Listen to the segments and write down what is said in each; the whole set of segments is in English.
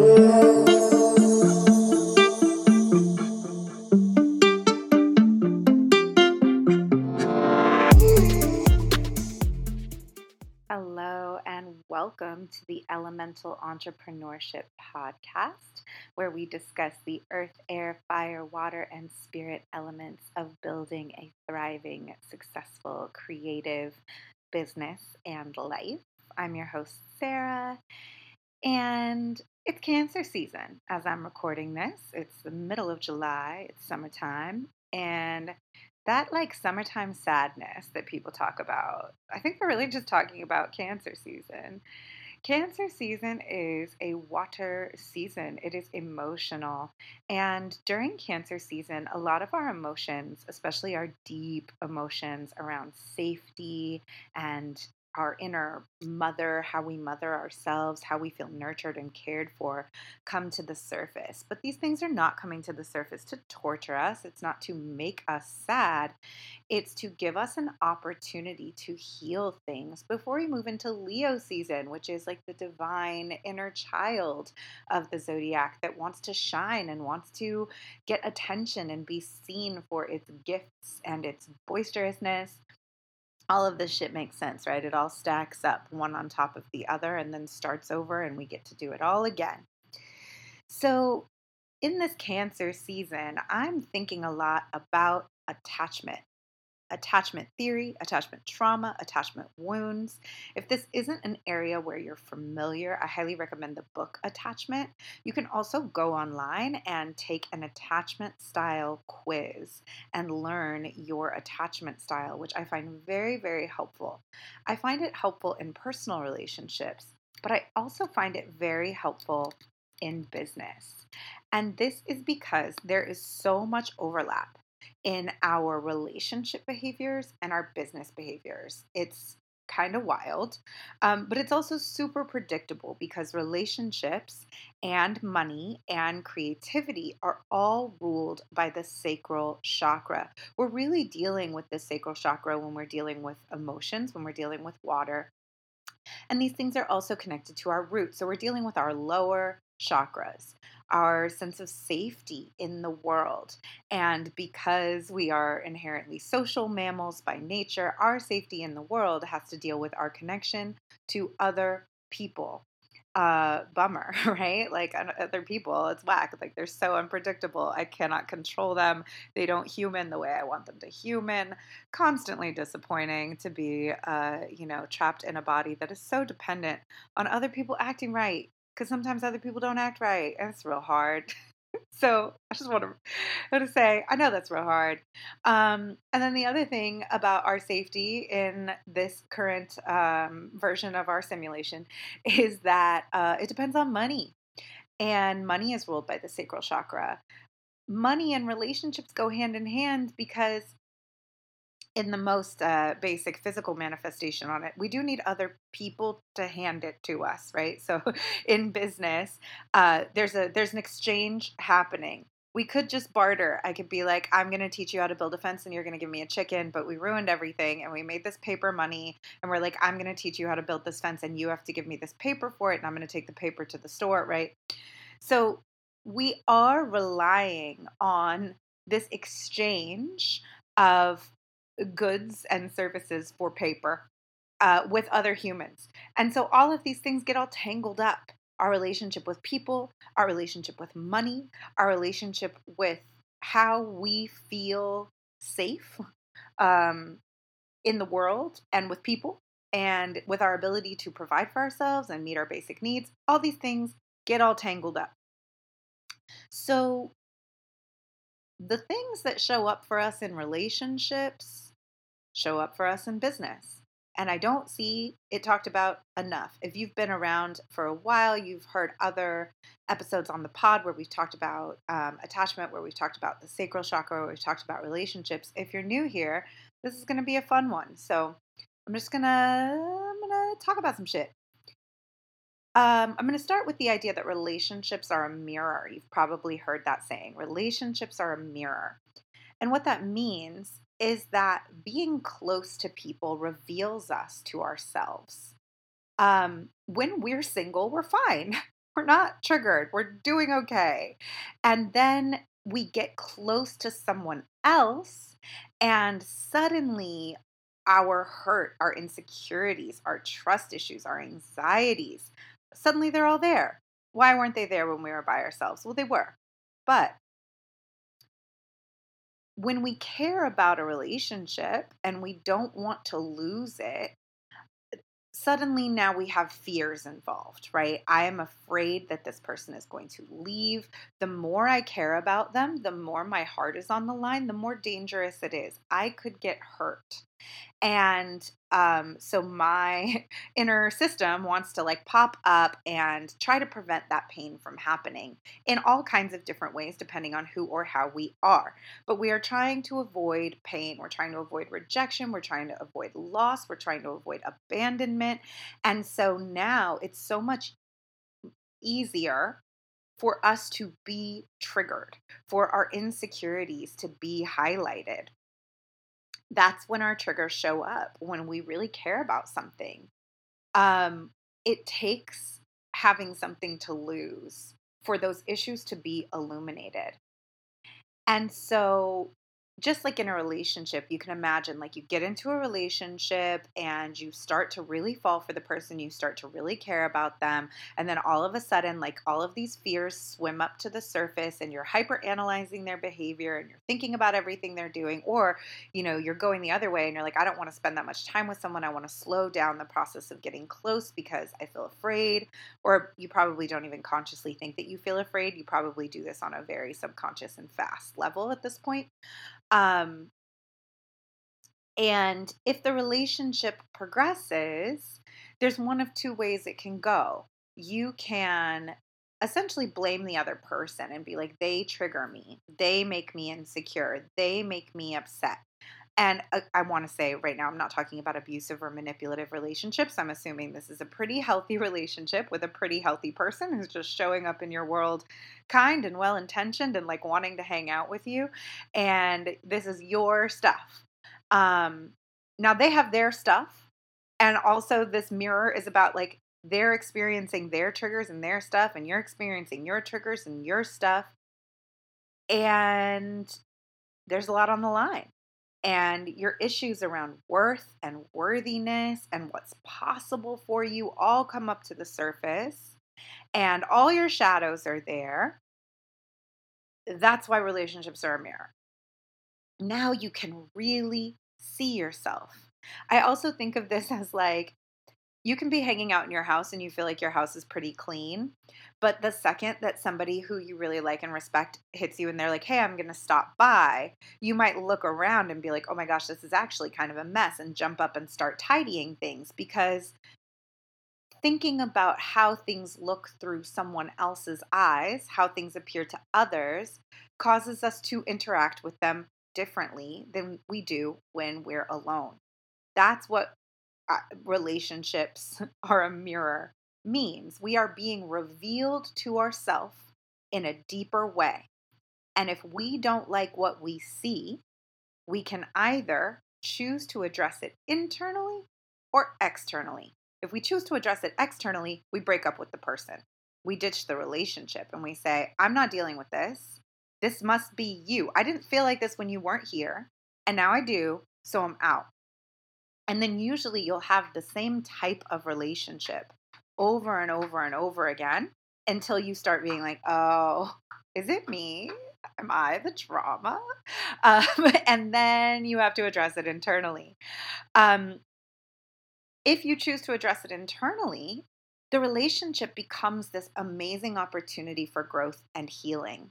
Hello, and welcome to the Elemental Entrepreneurship Podcast, where we discuss the earth, air, fire, water, and spirit elements of building a thriving, successful, creative business and life. I'm your host, Cera, and it's Cancer season as I'm recording this. It's the middle of July, it's summertime, and that like summertime sadness that people talk about, I think we're really just talking about Cancer season. Cancer season is a water season. It is emotional. And during Cancer season, a lot of our emotions, especially our deep emotions around safety and our inner mother, how we mother ourselves, how we feel nurtured and cared for, come to the surface. But these things are not coming to the surface to torture us. It's not to make us sad. It's to give us an opportunity to heal things before we move into Leo season, which is like the divine inner child of the zodiac that wants to shine and wants to get attention and be seen for its gifts and its boisterousness all of this shit makes sense, right? It all stacks up one on top of the other and then starts over, and we get to do it all again. So, in this Cancer season, I'm thinking a lot about attachment attachment theory, attachment trauma, attachment wounds. If this isn't an area where you're familiar, I highly recommend the book Attachment. You can also go online and take an attachment style quiz and learn your attachment style, which I find very, very helpful. I find it helpful in personal relationships, but I also find it very helpful in business. And this is because there is so much overlap in our relationship behaviors and our business behaviors. It's kind of wild, um, but it's also super predictable because relationships and money and creativity are all ruled by the sacral chakra. We're really dealing with the sacral chakra when we're dealing with emotions, when we're dealing with water. And these things are also connected to our roots. So we're dealing with our lower chakras our sense of safety in the world. And because we are inherently social mammals by nature, our safety in the world has to deal with our connection to other people. Uh, bummer, right? Like other people, it's whack. Like they're so unpredictable. I cannot control them. They don't human the way I want them to human. Constantly disappointing to be, uh, you know, trapped in a body that is so dependent on other people acting right because sometimes other people don't act right, and it's real hard. so I just want to, to say, I know that's real hard. Um, and then the other thing about our safety in this current um, version of our simulation is that uh, it depends on money, and money is ruled by the sacral chakra. Money and relationships go hand in hand because in the most uh, basic physical manifestation on it, we do need other people to hand it to us, right? So in business, uh, there's a there's an exchange happening. We could just barter. I could be like, I'm going to teach you how to build a fence and you're going to give me a chicken, but we ruined everything and we made this paper money. And we're like, I'm going to teach you how to build this fence and you have to give me this paper for it. And I'm going to take the paper to the store, right? So we are relying on this exchange of goods and services for paper uh, with other humans. And so all of these things get all tangled up our relationship with people, our relationship with money, our relationship with how we feel safe um, in the world and with people, and with our ability to provide for ourselves and meet our basic needs. All these things get all tangled up. So, the things that show up for us in relationships show up for us in business. And I don't see it talked about enough. If you've been around for a while, you've heard other episodes on the pod where we've talked about um, attachment, where we've talked about the sacral chakra, where we've talked about relationships. If you're new here, this is going to be a fun one. So I'm just gonna I'm gonna talk about some shit. Um, I'm going to start with the idea that relationships are a mirror. You've probably heard that saying. Relationships are a mirror. And what that means is that being close to people reveals us to ourselves. Um, when we're single, we're fine. we're not triggered. We're doing okay. And then we get close to someone else, and suddenly our hurt, our insecurities, our trust issues, our anxieties, suddenly they're all there. Why weren't they there when we were by ourselves? Well, they were. But when we care about a relationship and we don't want to lose it, suddenly now we have fears involved, right? I am afraid that this person is going to leave. The more I care about them, the more my heart is on the line, the more dangerous it is. I could get hurt. And um, so my inner system wants to like pop up and try to prevent that pain from happening in all kinds of different ways, depending on who or how we are. But we are trying to avoid pain. We're trying to avoid rejection. We're trying to avoid loss. We're trying to avoid abandonment. And so now it's so much easier for us to be triggered, for our insecurities to be highlighted that's when our triggers show up when we really care about something. Um, it takes having something to lose for those issues to be illuminated. And so just like in a relationship, you can imagine like you get into a relationship and you start to really fall for the person, you start to really care about them, and then all of a sudden, like all of these fears swim up to the surface and you're hyper analyzing their behavior and you're thinking about everything they're doing, or you know, you're going the other way and you're like, I don't want to spend that much time with someone, I want to slow down the process of getting close because I feel afraid, or you probably don't even consciously think that you feel afraid, you probably do this on a very subconscious and fast level at this point. Um, and if the relationship progresses, there's one of two ways it can go. You can essentially blame the other person and be like, they trigger me, they make me insecure, they make me upset. And uh, I want to say right now, I'm not talking about abusive or manipulative relationships. I'm assuming this is a pretty healthy relationship with a pretty healthy person who's just showing up in your world kind and well intentioned and like wanting to hang out with you. And this is your stuff. Um, now they have their stuff. And also, this mirror is about like they're experiencing their triggers and their stuff, and you're experiencing your triggers and your stuff. And there's a lot on the line and your issues around worth and worthiness and what's possible for you all come up to the surface and all your shadows are there. That's why relationships are a mirror. Now you can really see yourself. I also think of this as like you can be hanging out in your house and you feel like your house is pretty clean. But the second that somebody who you really like and respect hits you and they're like, hey, I'm going to stop by, you might look around and be like, oh my gosh, this is actually kind of a mess and jump up and start tidying things because thinking about how things look through someone else's eyes, how things appear to others, causes us to interact with them differently than we do when we're alone. That's what Uh, relationships are a mirror means. We are being revealed to ourselves in a deeper way. And if we don't like what we see, we can either choose to address it internally or externally. If we choose to address it externally, we break up with the person. We ditch the relationship and we say, I'm not dealing with this. This must be you. I didn't feel like this when you weren't here, and now I do, so I'm out. And then usually you'll have the same type of relationship over and over and over again until you start being like, oh, is it me? Am I the trauma? Um, and then you have to address it internally. Um, if you choose to address it internally, the relationship becomes this amazing opportunity for growth and healing.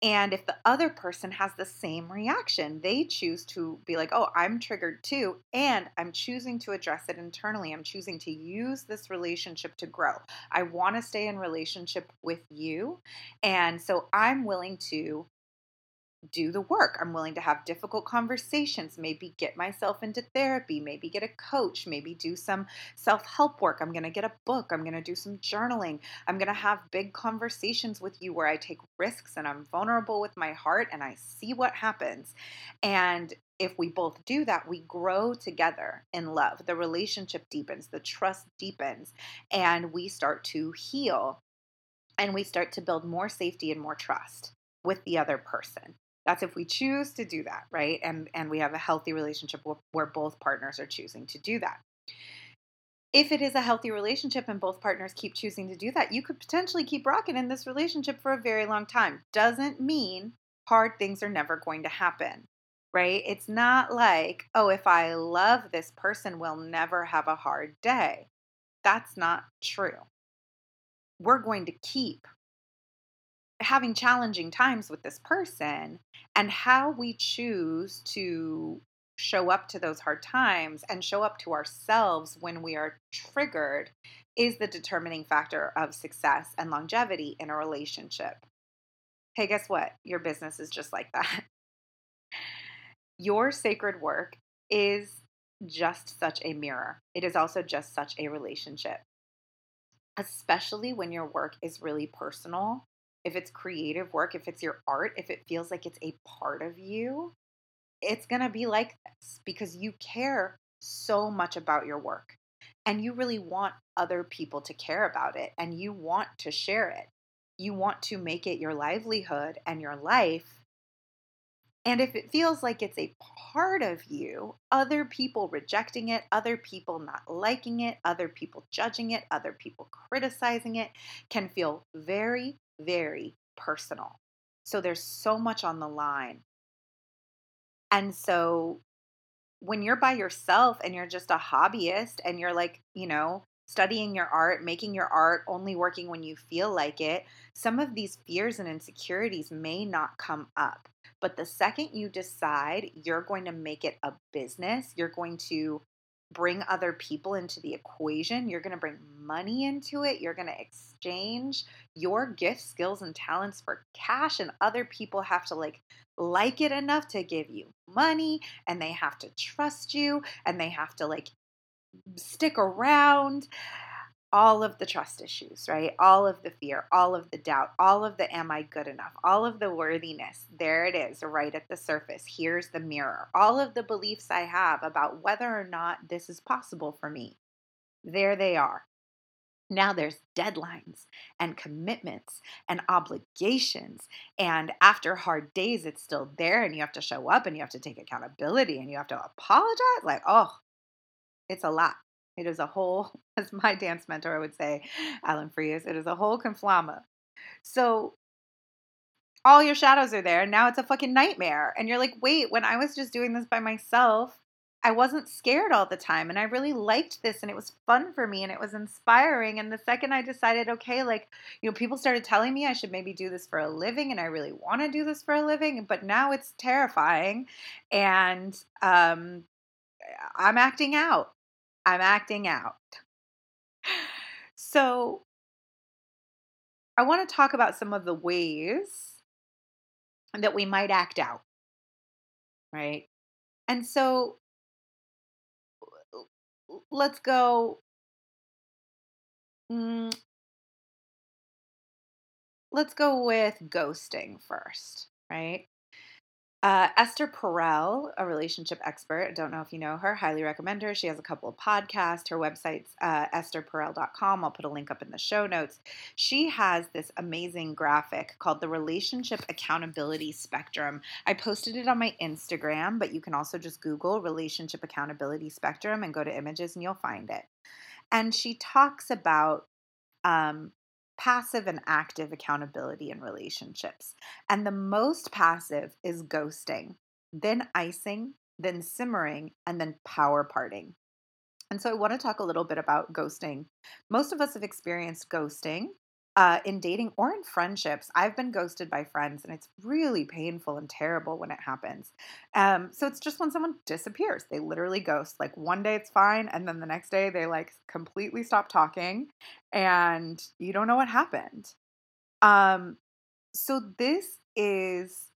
And if the other person has the same reaction, they choose to be like, oh, I'm triggered too. And I'm choosing to address it internally. I'm choosing to use this relationship to grow. I want to stay in relationship with you. And so I'm willing to do the work. I'm willing to have difficult conversations, maybe get myself into therapy, maybe get a coach, maybe do some self help work. I'm going to get a book. I'm going to do some journaling. I'm going to have big conversations with you where I take risks and I'm vulnerable with my heart and I see what happens. And if we both do that, we grow together in love. The relationship deepens, the trust deepens, and we start to heal and we start to build more safety and more trust with the other person. That's if we choose to do that, right? And and we have a healthy relationship where both partners are choosing to do that. If it is a healthy relationship and both partners keep choosing to do that, you could potentially keep rocking in this relationship for a very long time. Doesn't mean hard things are never going to happen, right? It's not like, oh, if I love this person, we'll never have a hard day. That's not true. We're going to keep having challenging times with this person and how we choose to show up to those hard times and show up to ourselves when we are triggered is the determining factor of success and longevity in a relationship. Hey, guess what? Your business is just like that. Your sacred work is just such a mirror. It is also just such a relationship, especially when your work is really personal if it's creative work, if it's your art, if it feels like it's a part of you, it's going to be like this because you care so much about your work and you really want other people to care about it and you want to share it. You want to make it your livelihood and your life and if it feels like it's a part of you, other people rejecting it, other people not liking it, other people judging it, other people criticizing it can feel very, very personal. So there's so much on the line. And so when you're by yourself and you're just a hobbyist and you're like, you know, studying your art, making your art, only working when you feel like it, some of these fears and insecurities may not come up. But the second you decide you're going to make it a business, you're going to bring other people into the equation, you're going to bring money into it, you're going to exchange your gifts, skills, and talents for cash, and other people have to like like it enough to give you money and they have to trust you and they have to like stick around all of the trust issues, right? All of the fear, all of the doubt, all of the am I good enough, all of the worthiness. There it is, right at the surface. Here's the mirror. All of the beliefs I have about whether or not this is possible for me. There they are. Now there's deadlines and commitments and obligations. And after hard days, it's still there, and you have to show up and you have to take accountability and you have to apologize. Like, oh, it's a lot. It is a whole, as my dance mentor would say, Alan Freas, it is a whole conflama. So all your shadows are there. Now it's a fucking nightmare. And you're like, wait, when I was just doing this by myself, I wasn't scared all the time. And I really liked this and it was fun for me and it was inspiring. And the second I decided, okay, like, you know, people started telling me I should maybe do this for a living and I really want to do this for a living. But now it's terrifying. And um, I'm acting out. I'm acting out. So, I want to talk about some of the ways that we might act out, right? And so, let's go. Mm, let's go with ghosting first, right? Uh, Esther Perel, a relationship expert. I don't know if you know her. Highly recommend her. She has a couple of podcasts. Her website's uh, estherperel.com. I'll put a link up in the show notes. She has this amazing graphic called the Relationship Accountability Spectrum. I posted it on my Instagram, but you can also just Google Relationship Accountability Spectrum and go to images and you'll find it. And she talks about um, passive and active accountability in relationships. And the most passive is ghosting, then icing, then simmering, and then power parting. And so I want to talk a little bit about ghosting. Most of us have experienced ghosting uh, in dating or in friendships, I've been ghosted by friends, and it's really painful and terrible when it happens. Um, so it's just when someone disappears, they literally ghost. Like one day it's fine, and then the next day they like completely stop talking, and you don't know what happened. Um, so this is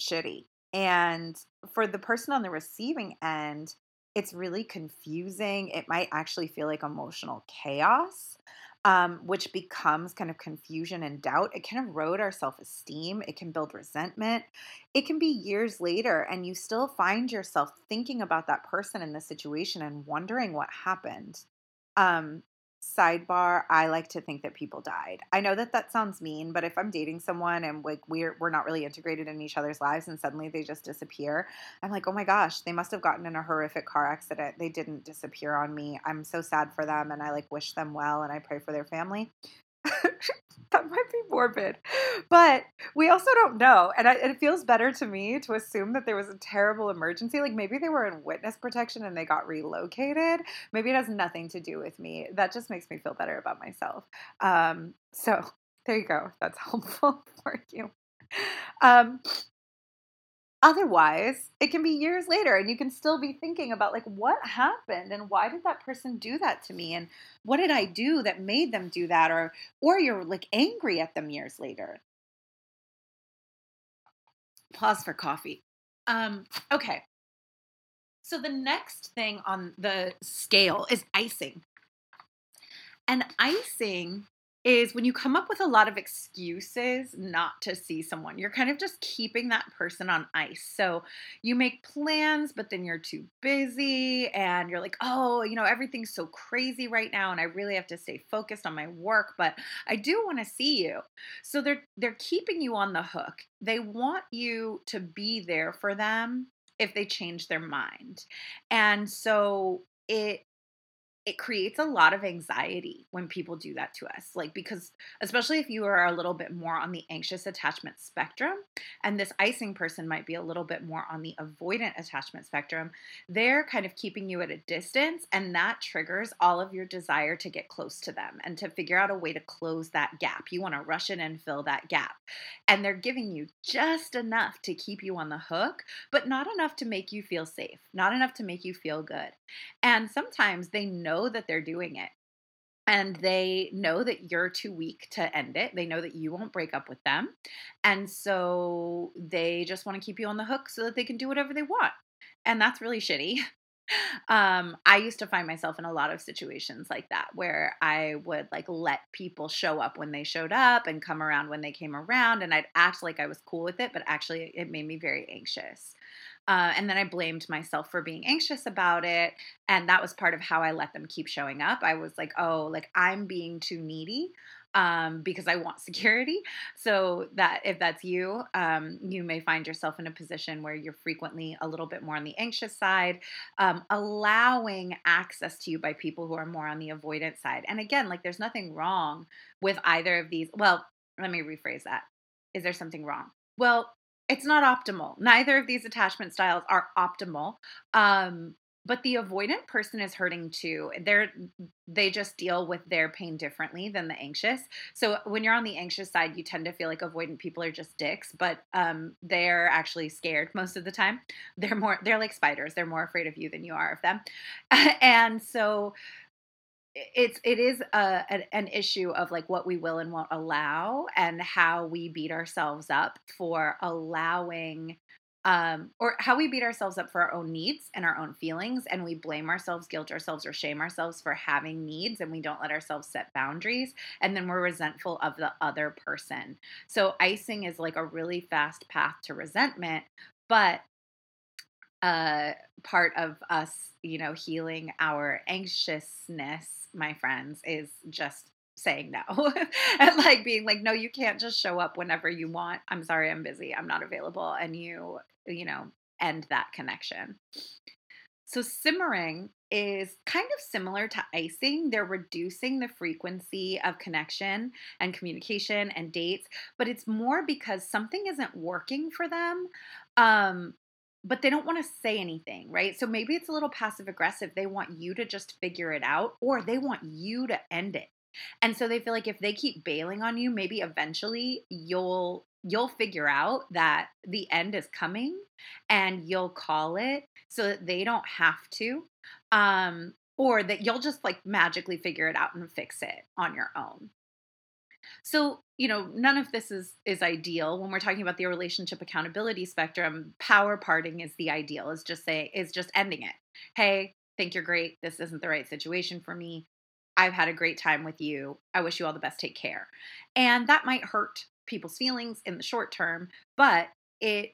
shitty, and for the person on the receiving end, it's really confusing. It might actually feel like emotional chaos um, which becomes kind of confusion and doubt. It can erode our self esteem. It can build resentment. It can be years later, and you still find yourself thinking about that person in the situation and wondering what happened. Um, sidebar i like to think that people died. I know that that sounds mean but if i'm dating someone and like we're we're not really integrated in each other's lives and suddenly they just disappear i'm like oh my gosh they must have gotten in a horrific car accident. They didn't disappear on me. I'm so sad for them and i like wish them well and i pray for their family that might be morbid. But we also don't know. And I, it feels better to me to assume that there was a terrible emergency. Like maybe they were in witness protection and they got relocated. Maybe it has nothing to do with me. That just makes me feel better about myself. Um, so there you go. That's helpful for you. Um, Otherwise, it can be years later and you can still be thinking about like what happened and why did that person do that to me and what did I do that made them do that or or you're like angry at them years later. Pause for coffee. Um okay. So the next thing on the scale is icing. And icing is when you come up with a lot of excuses not to see someone, you're kind of just keeping that person on ice. So you make plans, but then you're too busy and you're like, oh, you know, everything's so crazy right now and I really have to stay focused on my work, but I do want to see you. So they're they're keeping you on the hook. They want you to be there for them if they change their mind. And so it it creates a lot of anxiety when people do that to us. Like, because especially if you are a little bit more on the anxious attachment spectrum, and this icing person might be a little bit more on the avoidant attachment spectrum, they're kind of keeping you at a distance, and that triggers all of your desire to get close to them and to figure out a way to close that gap. You want to rush in and fill that gap. And they're giving you just enough to keep you on the hook, but not enough to make you feel safe, not enough to make you feel good. And sometimes they know know that they're doing it and they know that you're too weak to end it. They know that you won't break up with them. And so they just want to keep you on the hook so that they can do whatever they want. And that's really shitty. Um, I used to find myself in a lot of situations like that where I would like let people show up when they showed up and come around when they came around, and I'd act like I was cool with it, but actually it made me very anxious. Uh, and then I blamed myself for being anxious about it. And that was part of how I let them keep showing up. I was like, oh, like I'm being too needy um, because I want security. So that if that's you, um, you may find yourself in a position where you're frequently a little bit more on the anxious side, um, allowing access to you by people who are more on the avoidant side. And again, like there's nothing wrong with either of these. Well, let me rephrase that. Is there something wrong? Well, it's not optimal. Neither of these attachment styles are optimal. Um, but the avoidant person is hurting too. They're they just deal with their pain differently than the anxious. So when you're on the anxious side, you tend to feel like avoidant people are just dicks, but um, they're actually scared most of the time. They're more they're like spiders. They're more afraid of you than you are of them. and so it's it is a, an, an issue of like what we will and won't allow and how we beat ourselves up for allowing um, or how we beat ourselves up for our own needs and our own feelings and we blame ourselves guilt ourselves or shame ourselves for having needs and we don't let ourselves set boundaries and then we're resentful of the other person. So icing is like a really fast path to resentment but uh, part of us you know healing our anxiousness my friends, is just saying no. And like being like no you can't just show up whenever you want. I'm sorry i'm busy. I'm not available. And you you know end that connection. So simmering is kind of similar to icing. They're reducing the frequency of connection and communication and dates but it's more because something isn't working for them um but they don't want to say anything, right? So maybe it's a little passive aggressive. They want you to just figure it out or they want you to end it. And so they feel like if they keep bailing on you, maybe eventually you'll you'll figure out that the end is coming and you'll call it so that they don't have to. Um or that you'll just like magically figure it out and fix it on your own. So, you know, none of this is is ideal when we're talking about the relationship accountability spectrum. Power parting is the ideal. Is just say is just ending it. Hey, think you're great. This isn't the right situation for me. I've had a great time with you. I wish you all the best. Take care. And that might hurt people's feelings in the short term, but it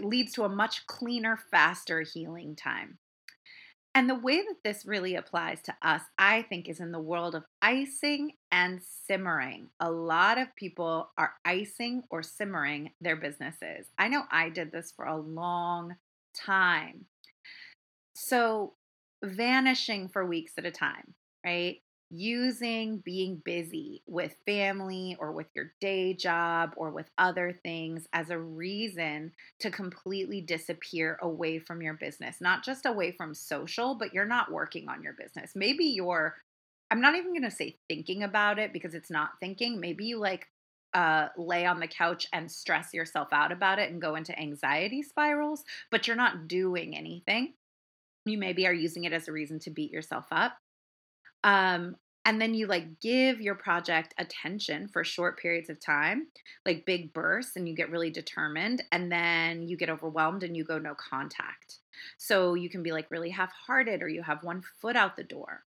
leads to a much cleaner, faster healing time. And the way that this really applies to us, I think, is in the world of icing and simmering. A lot of people are icing or simmering their businesses. I know I did this for a long time. So, vanishing for weeks at a time, right? Using being busy with family or with your day job or with other things as a reason to completely disappear away from your business, not just away from social, but you're not working on your business. Maybe you're, I'm not even going to say thinking about it because it's not thinking. Maybe you like uh, lay on the couch and stress yourself out about it and go into anxiety spirals, but you're not doing anything. You maybe are using it as a reason to beat yourself up. Um, and then you like give your project attention for short periods of time, like big bursts, and you get really determined, and then you get overwhelmed and you go no contact. So you can be like really half hearted or you have one foot out the door.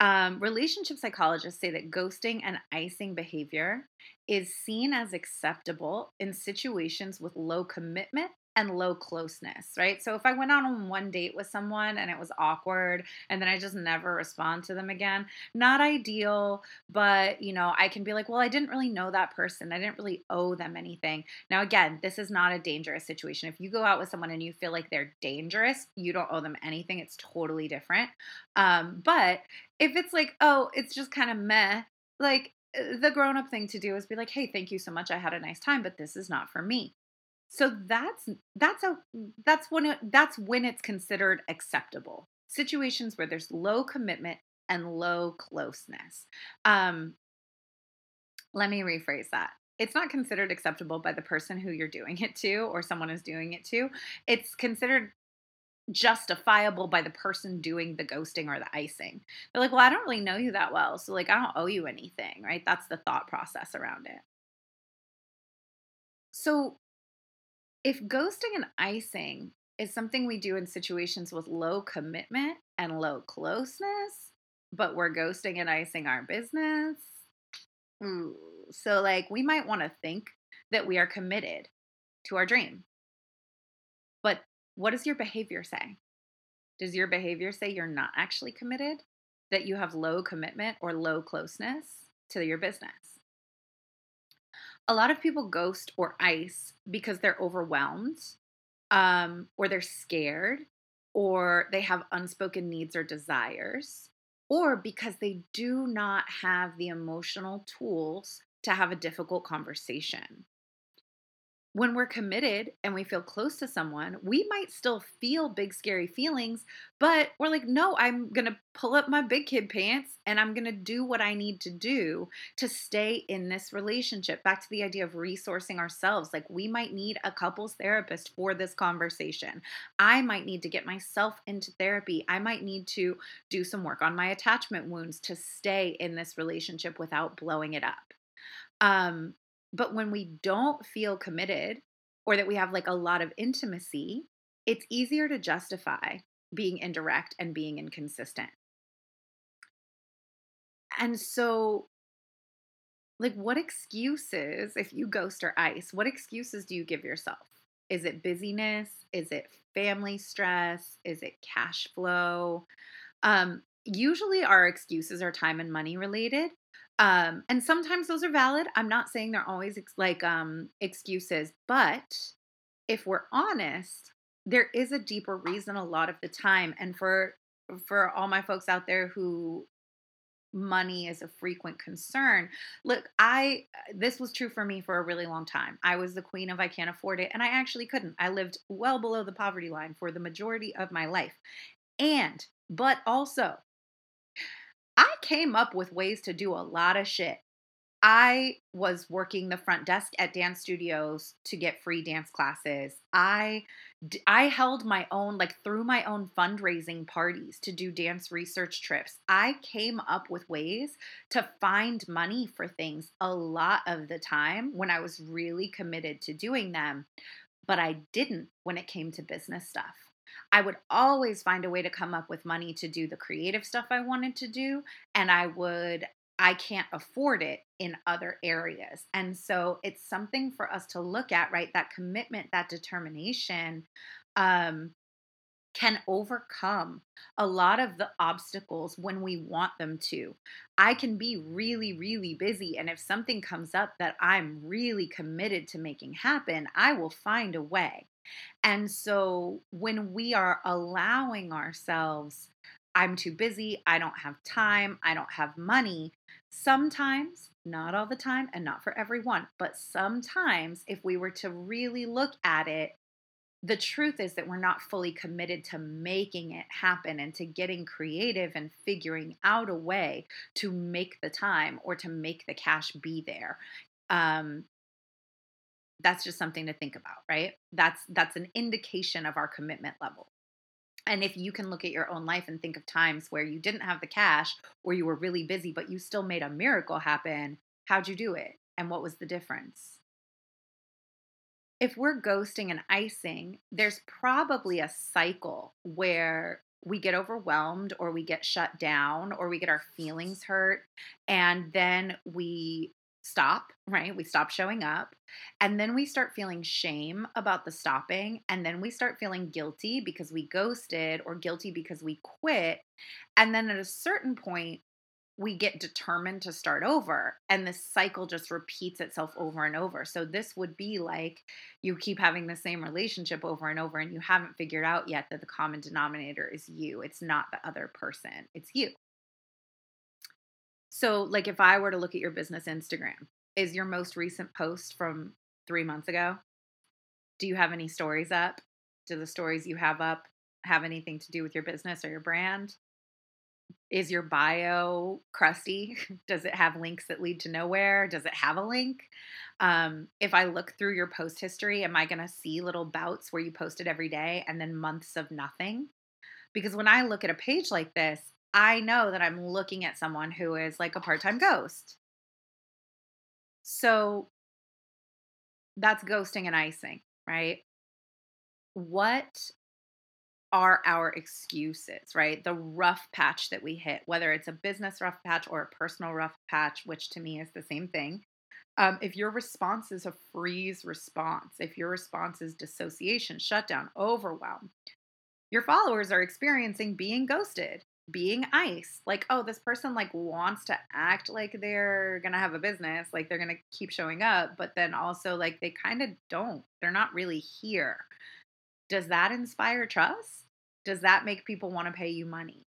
Um, relationship psychologists say that ghosting and icing behavior is seen as acceptable in situations with low commitment and low closeness, right? So if I went out on one date with someone and it was awkward and then I just never respond to them again, not ideal, but you know, I can be like, well, I didn't really know that person. I didn't really owe them anything. Now, again, this is not a dangerous situation. If you go out with someone and you feel like they're dangerous, you don't owe them anything. It's totally different. Um, but if it's like, oh, it's just kind of meh, like uh, the grown up thing to do is be like, hey, thank you so much. I had a nice time, but this is not for me. So that's that's a that's when it, that's when it's considered acceptable. Situations where there's low commitment and low closeness. Um, let me rephrase that. It's not considered acceptable by the person who you're doing it to or someone is doing it to. It's considered justifiable by the person doing the ghosting or the icing. They're like, well, I don't really know you that well. So, like, I don't owe you anything, right? That's the thought process around it. So, if ghosting and icing is something we do in situations with low commitment and low closeness, but we're ghosting and icing our business, ooh, so like we might want to think that we are committed to our dream. But what does your behavior say? Does your behavior say you're not actually committed? That you have low commitment or low closeness to your business? A lot of people ghost or ice because they're overwhelmed um, or they're scared or they have unspoken needs or desires or because they do not have the emotional tools to have a difficult conversation when we're committed and we feel close to someone, we might still feel big, scary feelings, but we're like, no, I'm going to pull up my big kid pants and I'm going to do what I need to do to stay in this relationship. Back to the idea of resourcing ourselves. Like, we might need a couples therapist for this conversation. I might need to get myself into therapy. I might need to do some work on my attachment wounds to stay in this relationship without blowing it up. Um, but when we don't feel committed or that we have like a lot of intimacy, it's easier to justify being indirect and being inconsistent. And so, like, what excuses, if you ghost or ice, what excuses do you give yourself? Is it busyness? Is it family stress? Is it cash flow? Um, usually, our excuses are time and money related. Um, and sometimes those are valid. I'm not saying they're always ex- like um, excuses, but if we're honest, there is a deeper reason a lot of the time. And for for all my folks out there who money is a frequent concern. Look, I this was true for me for a really long time. I was the queen of I can't afford it and I actually couldn't. I lived well below the poverty line for the majority of my life. And but also came up with ways to do a lot of shit. I was working the front desk at dance studios to get free dance classes. I I held my own like through my own fundraising parties to do dance research trips. I came up with ways to find money for things a lot of the time when I was really committed to doing them, but I didn't when it came to business stuff. I would always find a way to come up with money to do the creative stuff I wanted to do. And I would, I can't afford it in other areas. And so it's something for us to look at, right? That commitment, that determination. Um, can overcome a lot of the obstacles when we want them to. I can be really, really busy. And if something comes up that I'm really committed to making happen, I will find a way. And so when we are allowing ourselves, I'm too busy, I don't have time, I don't have money, sometimes, not all the time, and not for everyone, but sometimes if we were to really look at it, the truth is that we're not fully committed to making it happen and to getting creative and figuring out a way to make the time or to make the cash be there. Um, that's just something to think about, right? That's that's an indication of our commitment level. And if you can look at your own life and think of times where you didn't have the cash or you were really busy, but you still made a miracle happen, how'd you do it? And what was the difference? if we're ghosting and icing, there's probably a cycle where we get overwhelmed or we get shut down or we get our feelings hurt and then we stop, right? We stop showing up. And then we start feeling shame about the stopping. And then we start feeling guilty because we ghosted or guilty because we quit. And then at a certain point, we get determined to start over and this cycle just repeats itself over and over so this would be like you keep having the same relationship over and over and you haven't figured out yet that the common denominator is you it's not the other person it's you so like if i were to look at your business instagram is your most recent post from 3 months ago do you have any stories up do the stories you have up have anything to do with your business or your brand is your bio crusty? Does it have links that lead to nowhere? Does it have a link? Um, if I look through your post history, am I going to see little bouts where you posted every day and then months of nothing? Because when I look at a page like this, I know that I'm looking at someone who is like a part time ghost. So that's ghosting and icing, right? What are our excuses, right? The rough patch that we hit, whether it's a business rough patch or a personal rough patch, which to me is the same thing. Um, if your response is a freeze response, if your response is dissociation, shutdown, overwhelm, your followers are experiencing being ghosted, being ice. Like, oh, this person like wants to act like they're gonna have a business, like they're gonna keep showing up, but then also like they kind of don't. They're not really here. Does that inspire trust? does that make people want to pay you money?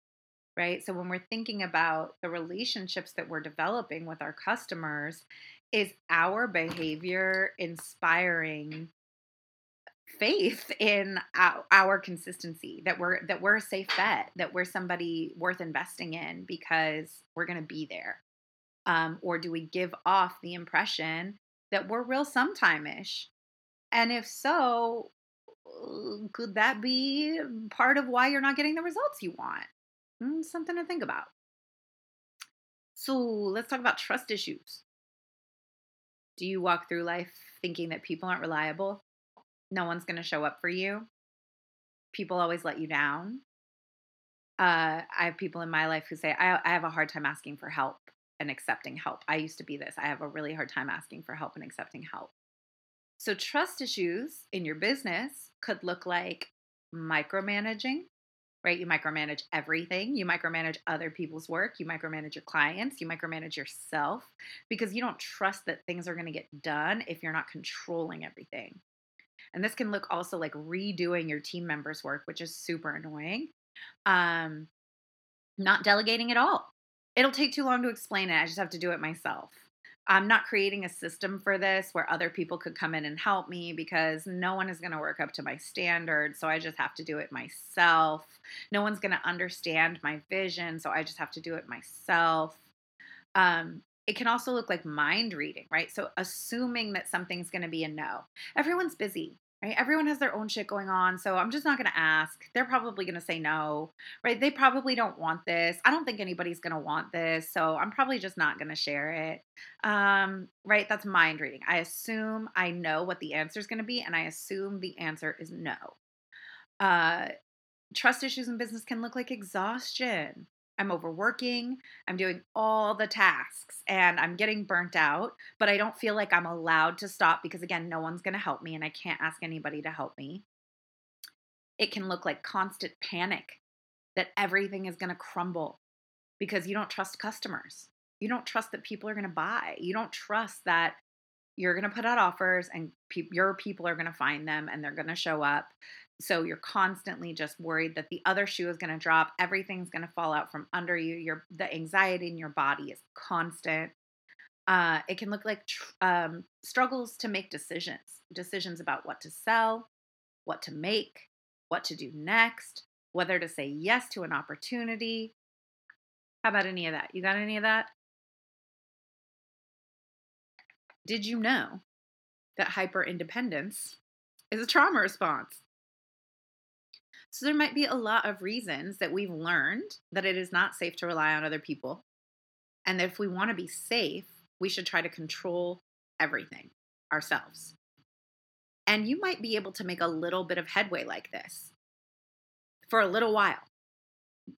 Right. So when we're thinking about the relationships that we're developing with our customers, is our behavior inspiring faith in our, our, consistency that we're that we're a safe bet that we're somebody worth investing in because we're going to be there um, or do we give off the impression that we're real sometime-ish and if so could that be part of why you're not getting the results you want? Mm, something to think about. So let's talk about trust issues. Do you walk through life thinking that people aren't reliable? No one's going to show up for you? People always let you down? Uh, I have people in my life who say, I, I have a hard time asking for help and accepting help. I used to be this. I have a really hard time asking for help and accepting help. So, trust issues in your business could look like micromanaging, right? You micromanage everything. You micromanage other people's work. You micromanage your clients. You micromanage yourself because you don't trust that things are going to get done if you're not controlling everything. And this can look also like redoing your team members' work, which is super annoying. Um, not delegating at all. It'll take too long to explain it. I just have to do it myself. I'm not creating a system for this where other people could come in and help me because no one is going to work up to my standards. So I just have to do it myself. No one's going to understand my vision. So I just have to do it myself. Um, it can also look like mind reading, right? So assuming that something's going to be a no. Everyone's busy right? Everyone has their own shit going on. So I'm just not going to ask. They're probably going to say no, right? They probably don't want this. I don't think anybody's going to want this. So I'm probably just not going to share it. Um, right? That's mind reading. I assume I know what the answer is going to be, and I assume the answer is no. Uh, trust issues in business can look like exhaustion. I'm overworking, I'm doing all the tasks, and I'm getting burnt out, but I don't feel like I'm allowed to stop because, again, no one's going to help me and I can't ask anybody to help me. It can look like constant panic that everything is going to crumble because you don't trust customers. You don't trust that people are going to buy. You don't trust that you're going to put out offers and pe- your people are going to find them and they're going to show up. So you're constantly just worried that the other shoe is going to drop, everything's going to fall out from under you. Your the anxiety in your body is constant. Uh, it can look like tr- um, struggles to make decisions, decisions about what to sell, what to make, what to do next, whether to say yes to an opportunity. How about any of that? You got any of that? Did you know that hyper independence is a trauma response? So there might be a lot of reasons that we've learned that it is not safe to rely on other people. And that if we want to be safe, we should try to control everything ourselves. And you might be able to make a little bit of headway like this for a little while.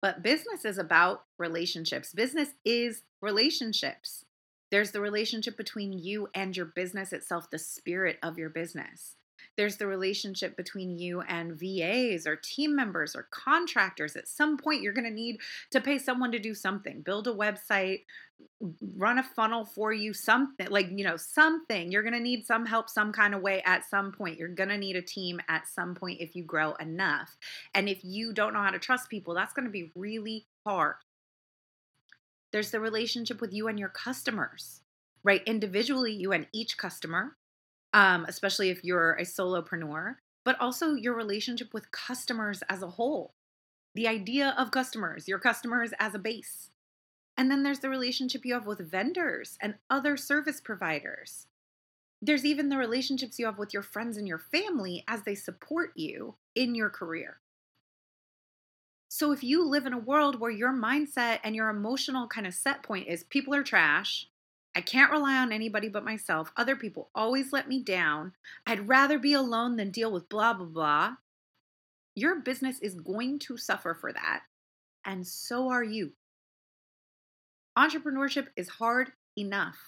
But business is about relationships. Business is relationships. There's the relationship between you and your business itself, the spirit of your business. There's the relationship between you and VAs or team members or contractors. At some point, you're going to need to pay someone to do something, build a website, run a funnel for you, something like, you know, something. You're going to need some help some kind of way at some point. You're going to need a team at some point if you grow enough. And if you don't know how to trust people, that's going to be really hard. There's the relationship with you and your customers, right? Individually, you and each customer, um, especially if you're a solopreneur, but also your relationship with customers as a whole. The idea of customers, your customers as a base. And then there's the relationship you have with vendors and other service providers. There's even the relationships you have with your friends and your family as they support you in your career. So if you live in a world where your mindset and your emotional kind of set point is people are trash, I can't rely on anybody but myself, other people always let me down, I'd rather be alone than deal with blah, blah, blah, your business is going to suffer for that. And so are you. Entrepreneurship is hard enough.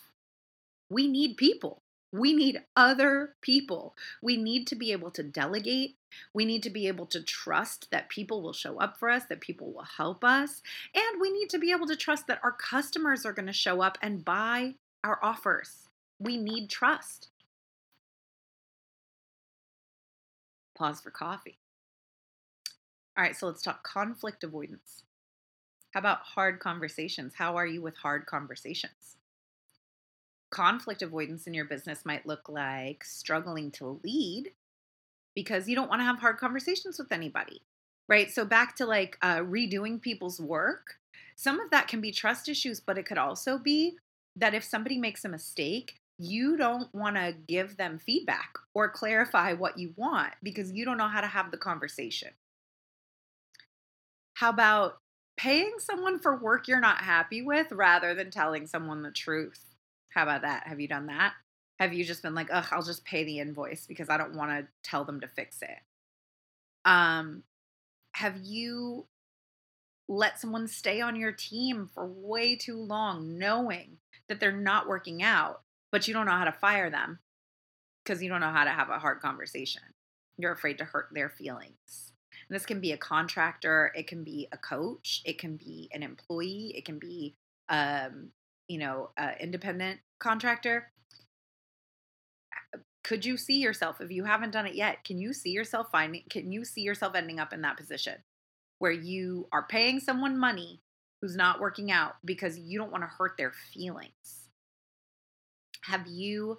We need people. We need other people. We need to be able to delegate. We need to be able to trust that people will show up for us, that people will help us. And we need to be able to trust that our customers are going to show up and buy our offers. We need trust. Pause for coffee. All right, so let's talk conflict avoidance. How about hard conversations? How are you with hard conversations? Conflict avoidance in your business might look like struggling to lead because you don't want to have hard conversations with anybody, right? So, back to like uh, redoing people's work, some of that can be trust issues, but it could also be that if somebody makes a mistake, you don't want to give them feedback or clarify what you want because you don't know how to have the conversation. How about paying someone for work you're not happy with rather than telling someone the truth? How about that? Have you done that? Have you just been like, ugh, I'll just pay the invoice because I don't want to tell them to fix it? Um, have you let someone stay on your team for way too long, knowing that they're not working out, but you don't know how to fire them because you don't know how to have a hard conversation? You're afraid to hurt their feelings. And this can be a contractor, it can be a coach, it can be an employee, it can be um, you know, uh, independent contractor, could you see yourself if you haven't done it yet? Can you see yourself finding? Can you see yourself ending up in that position where you are paying someone money who's not working out because you don't want to hurt their feelings? Have you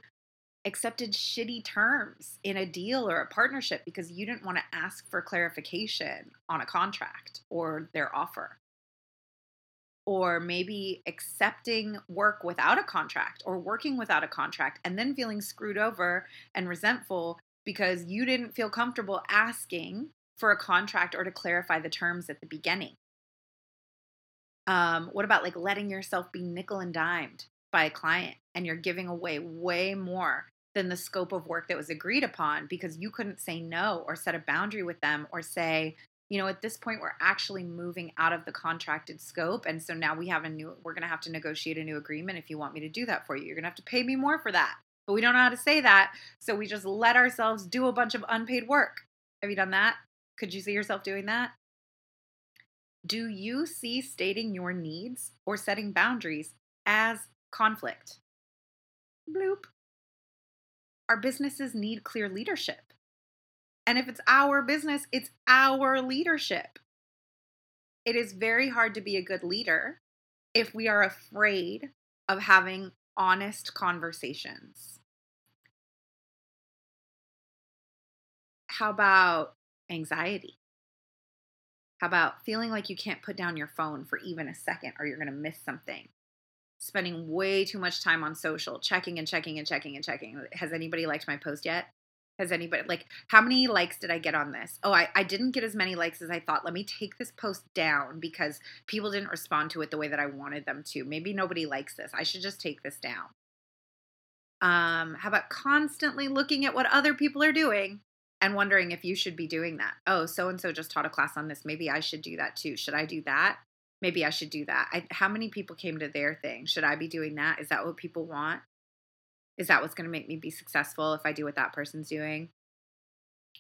accepted shitty terms in a deal or a partnership because you didn't want to ask for clarification on a contract or their offer? Or maybe accepting work without a contract or working without a contract and then feeling screwed over and resentful because you didn't feel comfortable asking for a contract or to clarify the terms at the beginning. Um, what about like letting yourself be nickel and dimed by a client and you're giving away way more than the scope of work that was agreed upon because you couldn't say no or set a boundary with them or say, you know, at this point, we're actually moving out of the contracted scope. And so now we have a new, we're going to have to negotiate a new agreement if you want me to do that for you. You're going to have to pay me more for that. But we don't know how to say that. So we just let ourselves do a bunch of unpaid work. Have you done that? Could you see yourself doing that? Do you see stating your needs or setting boundaries as conflict? Bloop. Our businesses need clear leadership. And if it's our business, it's our leadership. It is very hard to be a good leader if we are afraid of having honest conversations. How about anxiety? How about feeling like you can't put down your phone for even a second or you're going to miss something? Spending way too much time on social, checking and checking and checking and checking. Has anybody liked my post yet? Has anybody, like, how many likes did I get on this? Oh, I, I didn't get as many likes as I thought. Let me take this post down because people didn't respond to it the way that I wanted them to. Maybe nobody likes this. I should just take this down. Um, how about constantly looking at what other people are doing and wondering if you should be doing that. Oh, so and so just taught a class on this. Maybe I should do that too. Should I do that? Maybe I should do that. I, how many people came to their thing? Should I be doing that? Is that what people want? Is that what's going to make me be successful if I do what that person's doing?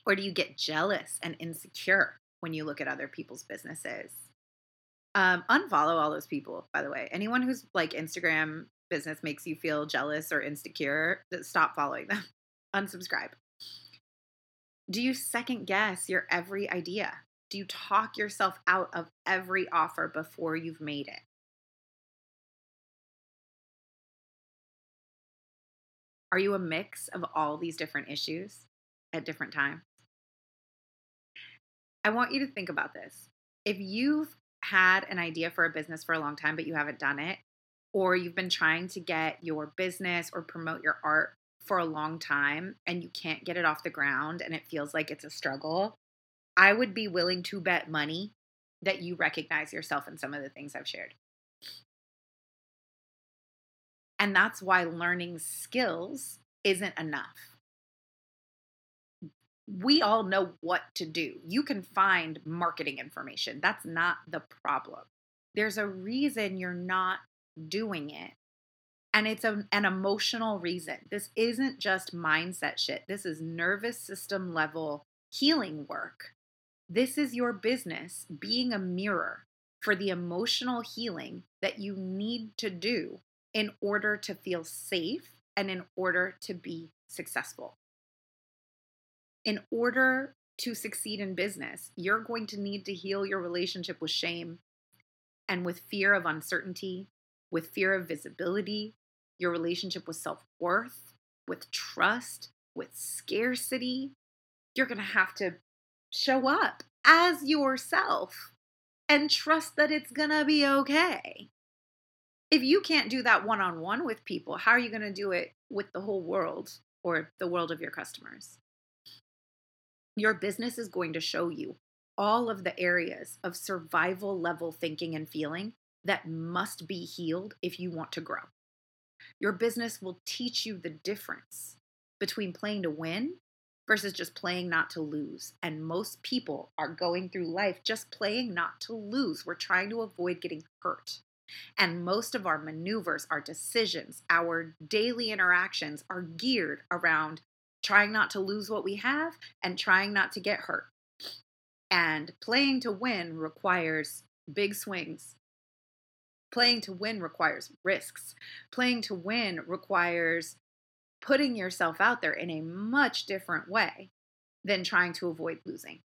Or do you get jealous and insecure when you look at other people's businesses? Um, unfollow all those people, by the way. Anyone who's like Instagram business makes you feel jealous or insecure, stop following them. Unsubscribe. Do you second guess your every idea? Do you talk yourself out of every offer before you've made it? Are you a mix of all these different issues at different times? I want you to think about this. If you've had an idea for a business for a long time, but you haven't done it, or you've been trying to get your business or promote your art for a long time and you can't get it off the ground and it feels like it's a struggle, I would be willing to bet money that you recognize yourself in some of the things I've shared. And that's why learning skills isn't enough. We all know what to do. You can find marketing information. That's not the problem. There's a reason you're not doing it and it's a, an emotional reason. This isn't just mindset shit. This is nervous system level healing work. This is your business being a mirror for the emotional healing that you need to do in order to feel safe and in order to be successful. In order to succeed in business, you're going to need to heal your relationship with shame and with fear of uncertainty, with fear of visibility, your relationship with self worth, with trust, with scarcity. You're going to have to show up as yourself and trust that it's going to be okay. If you can't do that one on one with people, how are you going to do it with the whole world or the world of your customers? Your business is going to show you all of the areas of survival level thinking and feeling that must be healed if you want to grow. Your business will teach you the difference between playing to win versus just playing not to lose. And most people are going through life just playing not to lose. We're trying to avoid getting hurt. And most of our maneuvers, our decisions, our daily interactions are geared around trying not to lose what we have and trying not to get hurt. And playing to win requires big swings Playing to win requires risks. Playing to win requires putting yourself out there in a much different way than trying to avoid losing.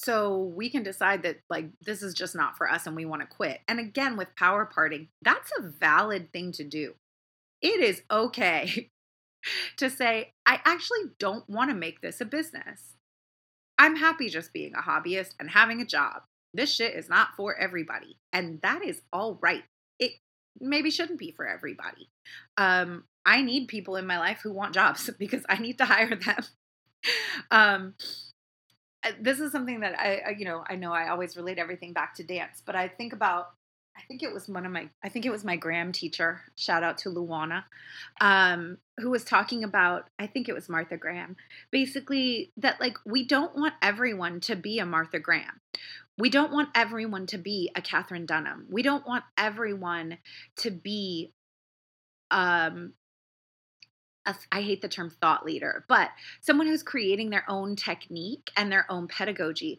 So we can decide that, like, this is just not for us and we want to quit. And again, with power parting, that's a valid thing to do. It is okay to say, I actually don't want to make this a business. I'm happy just being a hobbyist and having a job. This shit is not for everybody. And that is all right. It maybe shouldn't be for everybody. Um, I need people in my life who want jobs because I need to hire them. um, this is something that I, you know, I know I always relate everything back to dance, but I think about I think it was one of my I think it was my Graham teacher, shout out to Luana, um, who was talking about, I think it was Martha Graham, basically that like we don't want everyone to be a Martha Graham. We don't want everyone to be a Katherine Dunham. We don't want everyone to be um a, I hate the term thought leader, but someone who's creating their own technique and their own pedagogy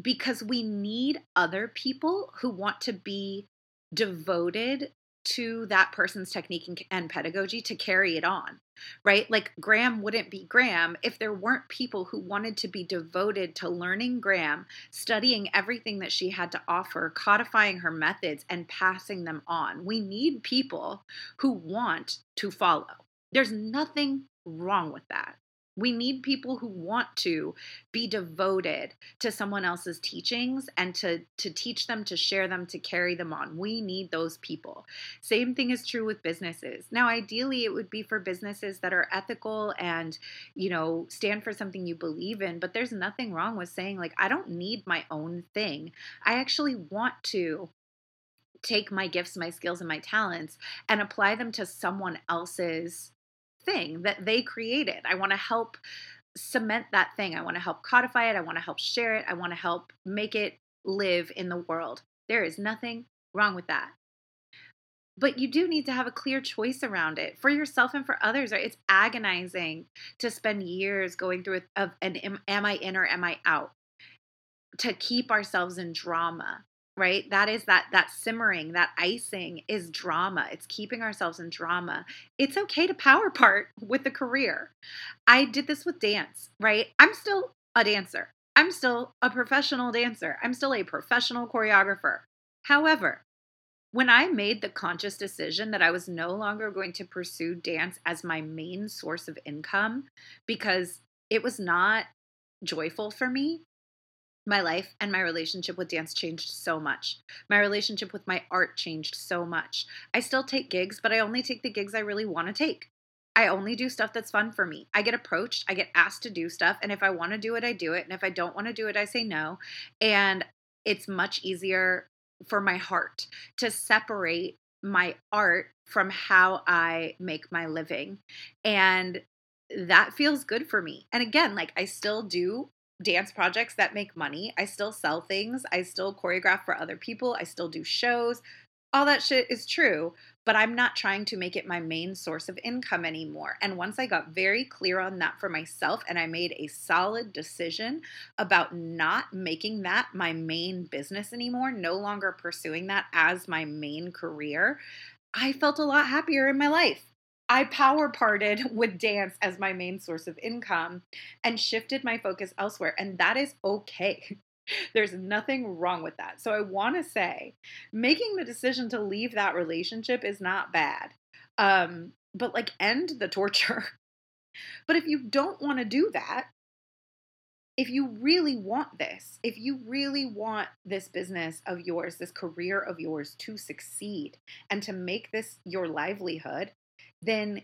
because we need other people who want to be devoted to that person's technique and, and, pedagogy to carry it on, right? Like Graham wouldn't be Graham if there weren't people who wanted to be devoted to learning Graham, studying everything that she had to offer, codifying her methods, and passing them on. We need people who want to follow. There's nothing wrong with that. We need people who want to be devoted to someone else's teachings and to, to teach them, to share them, to carry them on. We need those people. Same thing is true with businesses. Now, ideally, it would be for businesses that are ethical and, you know, stand for something you believe in. But there's nothing wrong with saying, like, I don't need my own thing. I actually want to take my gifts, my skills, and my talents and apply them to someone else's thing that they created. I want to help cement that thing. I want to help codify it. I want to help share it. I want to help make it live in the world. There is nothing wrong with that. But you do need to have a clear choice around it for yourself and for others. Right? It's agonizing to spend years going through a, an am I in or am I out? To keep ourselves in drama right? That is that that simmering that icing is drama. It's keeping ourselves in drama. It's okay to power part with the career. I did this with dance right? I'm still a dancer. I'm still a professional dancer. I'm still a professional choreographer. However when I made the conscious decision that I was no longer going to pursue dance as my main source of income because it was not joyful for me, my life and my relationship with dance changed so much. My relationship with my art changed so much. I still take gigs, but I only take the gigs I really want to take. I only do stuff that's fun for me. I get approached, I get asked to do stuff, and if I want to do it, I do it. And if I don't want to do it, I say no. And it's much easier for my heart to separate my art from how I make my living. And that feels good for me. And again, like I still do dance projects that make money. I still sell things. I still choreograph for other people. I still do shows. All that shit is true, but I'm not trying to make it my main source of income anymore. And once I got very clear on that for myself and I made a solid decision about not making that my main business anymore, no longer pursuing that as my main career, I felt a lot happier in my life. I power parted with dance as my main source of income and shifted my focus elsewhere. And that is okay. There's nothing wrong with that. So I want to say making the decision to leave that relationship is not bad. Um, but like end the torture. but if you don't want to do that, if you really want this, if you really want this business of yours, this career of yours to succeed and to make this your livelihood, then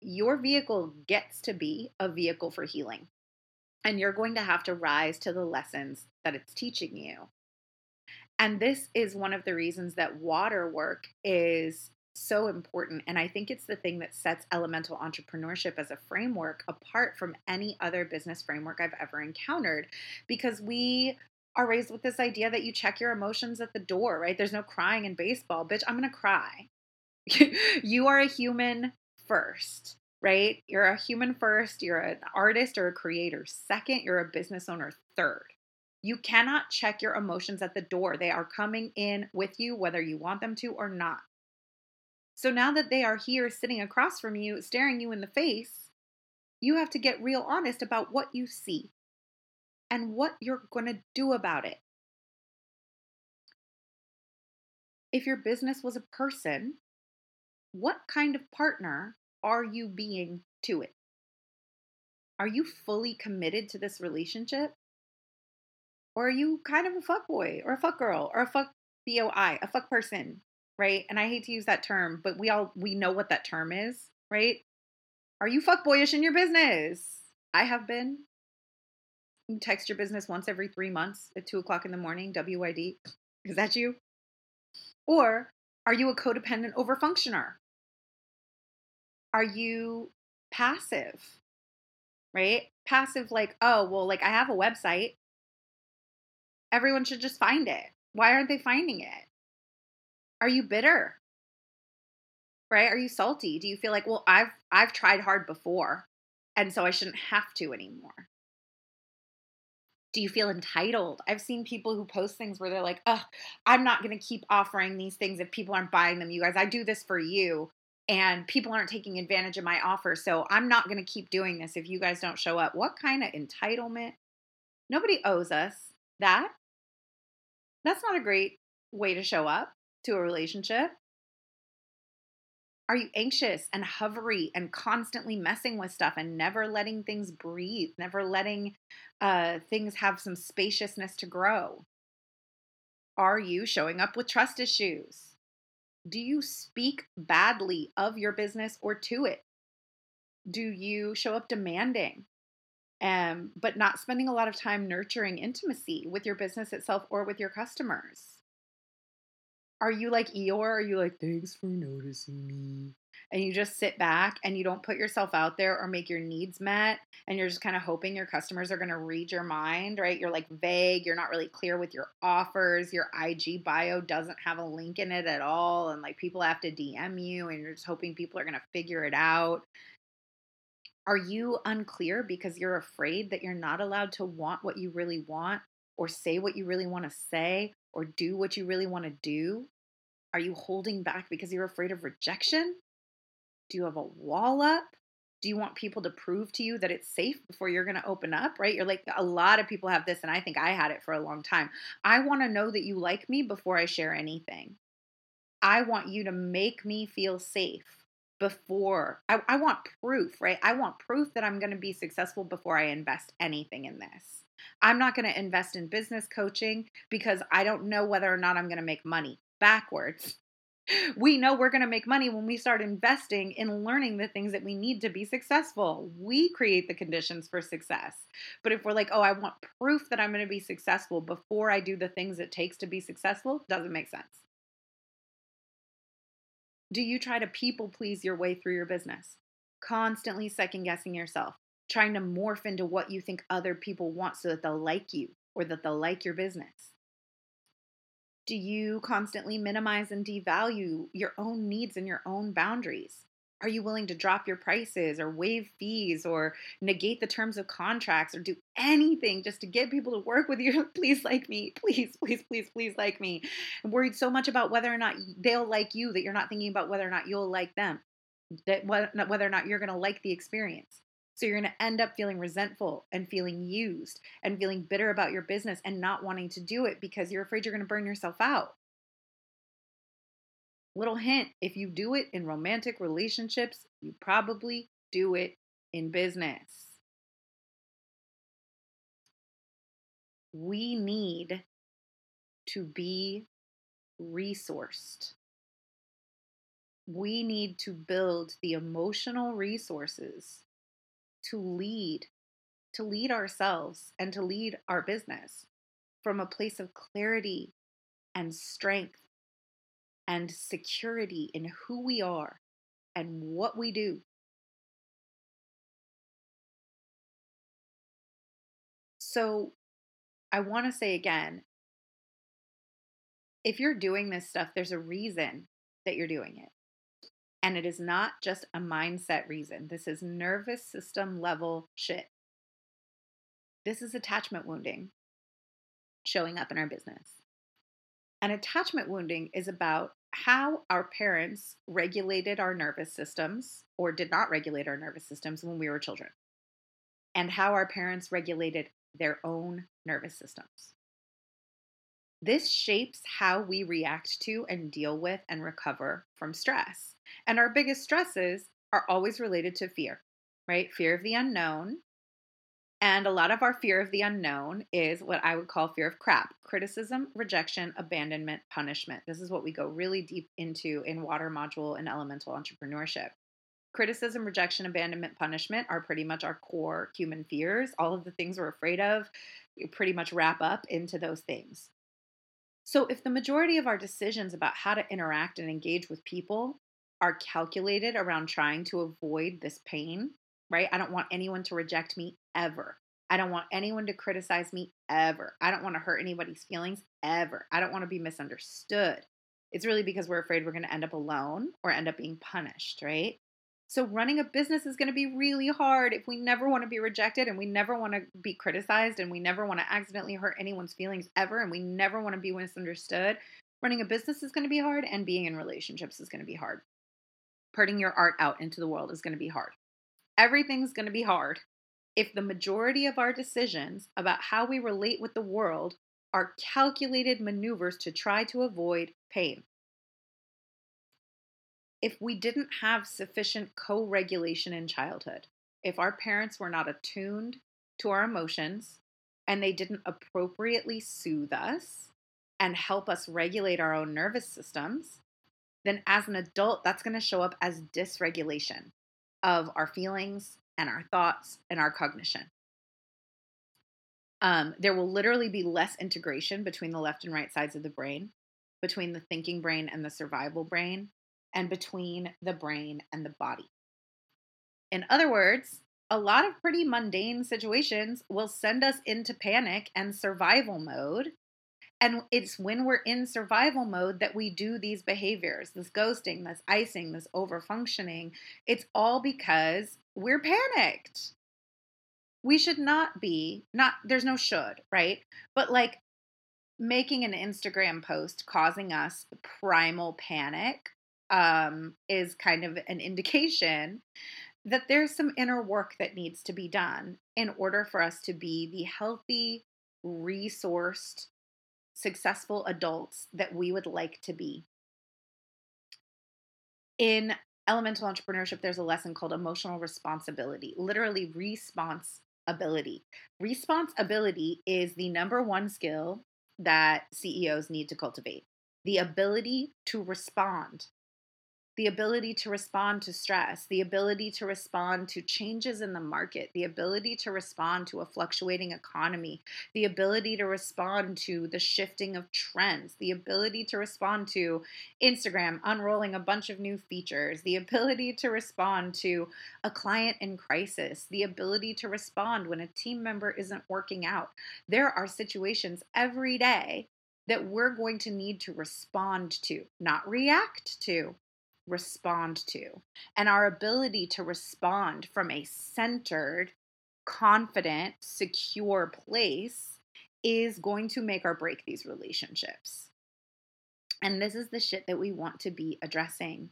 your vehicle gets to be a vehicle for healing. And you're going to have to rise to the lessons that it's teaching you. And this is one of the reasons that water work is so important. And I think it's the thing that sets elemental entrepreneurship as a framework apart from any other business framework I've ever encountered because we are raised with this idea that you check your emotions at the door, right? There's no crying in baseball. Bitch, I'm going to cry. you are a human first, right? You're a human first, you're an artist or a creator. Second, you're a business owner. Third, you cannot check your emotions at the door. They are coming in with you, whether you want them to or not. So now that they are here sitting across from you, staring you in the face, you have to get real honest about what you see and what you're going to do about it. If your business was a person, what kind of partner are you being to it? Are you fully committed to this relationship? Or are you kind of a fuck boy or a fuck girl or a fuck BOI, a fuck person, right? And I hate to use that term, but we all we know what that term is, right? Are you fuck boyish in your business? I have been. You text your business once every three months at two o'clock in the morning, WID. Is that you? Or are you a codependent overfunctioner? Are you passive? Right? Passive, like, oh, well, like I have a website. Everyone should just find it. Why aren't they finding it? Are you bitter? Right? Are you salty? Do you feel like, well, I've I've tried hard before, and so I shouldn't have to anymore? Do you feel entitled? I've seen people who post things where they're like, oh, I'm not going to keep offering these things if people aren't buying them. You guys, I do this for you and people aren't taking advantage of my offer. So I'm not going to keep doing this if you guys don't show up. What kind of entitlement? Nobody owes us that. That's not a great way to show up to a relationship. Are you anxious and hovery and constantly messing with stuff and never letting things breathe, never letting uh, things have some spaciousness to grow? Are you showing up with trust issues? Do you speak badly of your business or to it? Do you show up demanding, um, but not spending a lot of time nurturing intimacy with your business itself or with your customers? are you like Eeyore? Are you like, thanks for noticing me? And you just sit back and you don't put yourself out there or make your needs met. And you're just kind of hoping your customers are going to read your mind, right? You're like vague. You're not really clear with your offers. Your IG bio doesn't have a link in it at all. And like people have to DM you and you're just hoping people are going to figure it out. Are you unclear because you're afraid that you're not allowed to want what you really want or say what you really want to say or do what you really want to do? Are you holding back because you're afraid of rejection? Do you have a wall up? Do you want people to prove to you that it's safe before you're going to open up, right? You're like, a lot of people have this, and I think I had it for a long time. I want to know that you like me before I share anything. I want you to make me feel safe before I, I want proof, right? I want proof that I'm going to be successful before I invest anything in this. I'm not going to invest in business coaching because I don't know whether or not I'm going to make money. Backwards. We know we're going to make money when we start investing in learning the things that we need to be successful. We create the conditions for success. But if we're like, oh, I want proof that I'm going to be successful before I do the things it takes to be successful, doesn't make sense. Do you try to people please your way through your business? Constantly second guessing yourself trying to morph into what you think other people want so that they'll like you or that they'll like your business? Do you constantly minimize and devalue your own needs and your own boundaries? Are you willing to drop your prices or waive fees or negate the terms of contracts or do anything just to get people to work with you? please like me. Please, please, please, please like me. I'm worried so much about whether or not they'll like you that you're not thinking about whether or not you'll like them, that whether or not you're going to like the experience. So you're going to end up feeling resentful and feeling used and feeling bitter about your business and not wanting to do it because you're afraid you're going to burn yourself out. Little hint if you do it in romantic relationships, you probably do it in business. We need to be resourced. We need to build the emotional resources to lead, to lead ourselves and to lead our business from a place of clarity and strength and security in who we are and what we do. So, I want to say again if you're doing this stuff, there's a reason that you're doing it. And it is not just a mindset reason. This is nervous system level shit. This is attachment wounding showing up in our business. And attachment wounding is about how our parents regulated our nervous systems or did not regulate our nervous systems when we were children, and how our parents regulated their own nervous systems. This shapes how we react to and deal with and recover from stress. And our biggest stresses are always related to fear, right? Fear of the unknown. And a lot of our fear of the unknown is what I would call fear of crap criticism, rejection, abandonment, punishment. This is what we go really deep into in water module and elemental entrepreneurship. Criticism, rejection, abandonment, punishment are pretty much our core human fears. All of the things we're afraid of pretty much wrap up into those things. So, if the majority of our decisions about how to interact and engage with people are calculated around trying to avoid this pain, right? I don't want anyone to reject me ever. I don't want anyone to criticize me ever. I don't want to hurt anybody's feelings ever. I don't want to be misunderstood. It's really because we're afraid we're going to end up alone or end up being punished, right? So, running a business is going to be really hard if we never want to be rejected and we never want to be criticized and we never want to accidentally hurt anyone's feelings ever and we never want to be misunderstood. Running a business is going to be hard and being in relationships is going to be hard. Putting your art out into the world is going to be hard. Everything's going to be hard if the majority of our decisions about how we relate with the world are calculated maneuvers to try to avoid pain if we didn't have sufficient co regulation in childhood, if our parents were not attuned to our emotions and they didn't appropriately soothe us and help us regulate our own nervous systems, then as an adult, that's going to show up as dysregulation of our feelings and our thoughts and our cognition. Um, there will literally be less integration between the left and right sides of the brain, between the thinking brain and the survival brain, and between the brain and the body. In other words, a lot of pretty mundane situations will send us into panic and survival mode. And it's when we're in survival mode that we do these behaviors this ghosting, this icing, this overfunctioning. It's all because we're panicked. We should not be, not, there's no should, right? But like making an Instagram post causing us primal panic um, is kind of an indication that there's some inner work that needs to be done in order for us to be the healthy, resourced, successful adults that we would like to be. In elemental entrepreneurship, there's a lesson called emotional responsibility, literally responsibility. Responsibility is the number one skill that CEOs need to cultivate the ability to respond the ability to respond to stress, the ability to respond to changes in the market, the ability to respond to a fluctuating economy, the ability to respond to the shifting of trends, the ability to respond to Instagram unrolling a bunch of new features, the ability to respond to a client in crisis, the ability to respond when a team member isn't working out. There are situations every day that we're going to need to respond to, not react to respond to. And our ability to respond from a centered, confident, secure place is going to make or break these relationships. And this is the shit that we want to be addressing.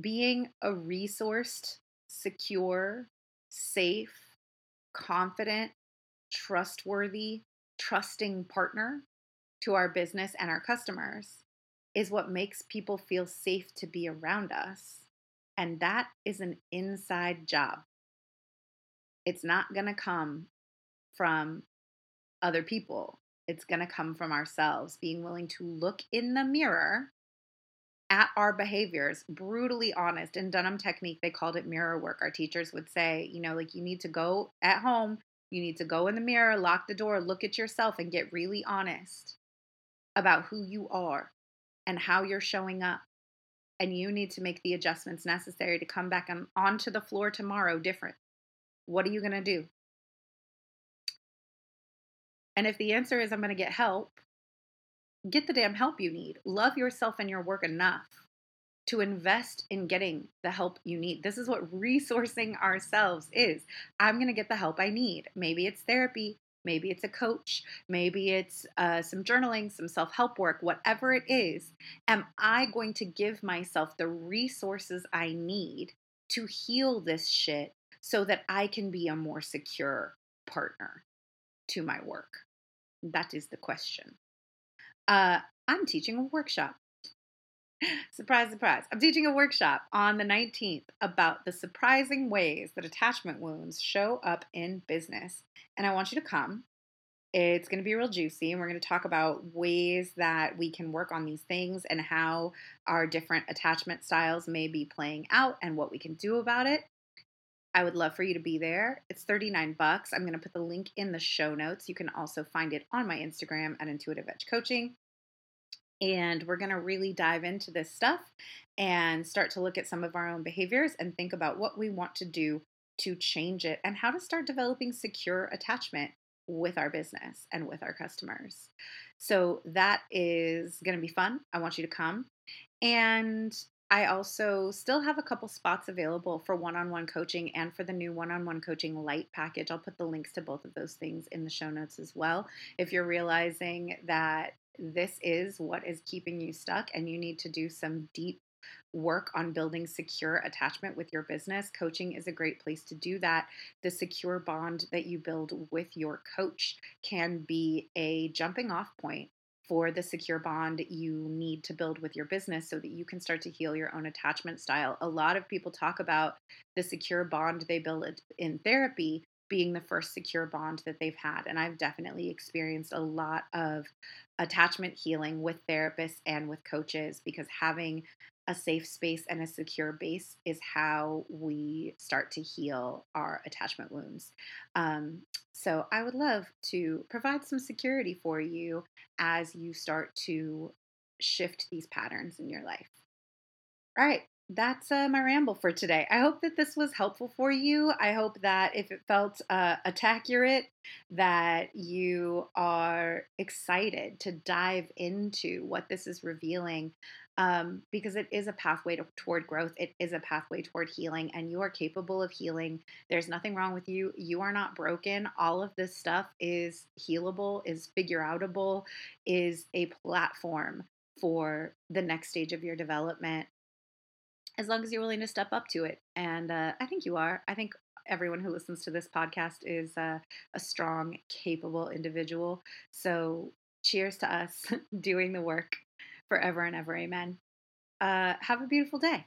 Being a resourced, secure, safe, confident, trustworthy, trusting partner to our business and our customers is what makes people feel safe to be around us. And that is an inside job. It's not going to come from other people. It's going to come from ourselves, being willing to look in the mirror at our behaviors, brutally honest. In Dunham Technique, they called it mirror work. Our teachers would say, you know, like you need to go at home, you need to go in the mirror, lock the door, look at yourself, and get really honest about who you are and how you're showing up. And you need to make the adjustments necessary to come back on, onto the floor tomorrow different. What are you going to do? And if the answer is, I'm going to get help, get the damn help you need. Love yourself and your work enough to invest in getting the help you need. This is what resourcing ourselves is. I'm going to get the help I need. Maybe it's therapy, Maybe it's a coach. Maybe it's uh, some journaling, some self help work, whatever it is. Am I going to give myself the resources I need to heal this shit so that I can be a more secure partner to my work? That is the question. Uh, I'm teaching a workshop surprise, surprise. I'm teaching a workshop on the 19th about the surprising ways that attachment wounds show up in business. And I want you to come. It's going to be real juicy, and we're going to talk about ways that we can work on these things and how our different attachment styles may be playing out and what we can do about it. I would love for you to be there. It's 39 bucks. I'm going to put the link in the show notes. You can also find it on my Instagram at Intuitive Edge Coaching. And we're going to really dive into this stuff and start to look at some of our own behaviors and think about what we want to do to change it and how to start developing secure attachment with our business and with our customers. So that is going to be fun. I want you to come. And I also still have a couple spots available for one on one coaching and for the new one on one coaching light package. I'll put the links to both of those things in the show notes as well. If you're realizing that this is what is keeping you stuck and you need to do some deep work on building secure attachment with your business, coaching is a great place to do that. The secure bond that you build with your coach can be a jumping off point for the secure bond you need to build with your business so that you can start to heal your own attachment style. A lot of people talk about the secure bond they build in therapy being the first secure bond that they've had. And I've definitely experienced a lot of attachment healing with therapists and with coaches because having a safe space and a secure base is how we start to heal our attachment wounds. Um, so, I would love to provide some security for you as you start to shift these patterns in your life. All right, that's uh, my ramble for today. I hope that this was helpful for you. I hope that if it felt uh, accurate, that you are excited to dive into what this is revealing um, because it is a pathway to, toward growth. It is a pathway toward healing, and you are capable of healing. There's nothing wrong with you. You are not broken. All of this stuff is healable, is figure outable, is a platform for the next stage of your development as long as you're willing to step up to it. And uh, I think you are. I think everyone who listens to this podcast is uh, a strong, capable individual. So cheers to us doing the work forever and ever. Amen. Uh, have a beautiful day.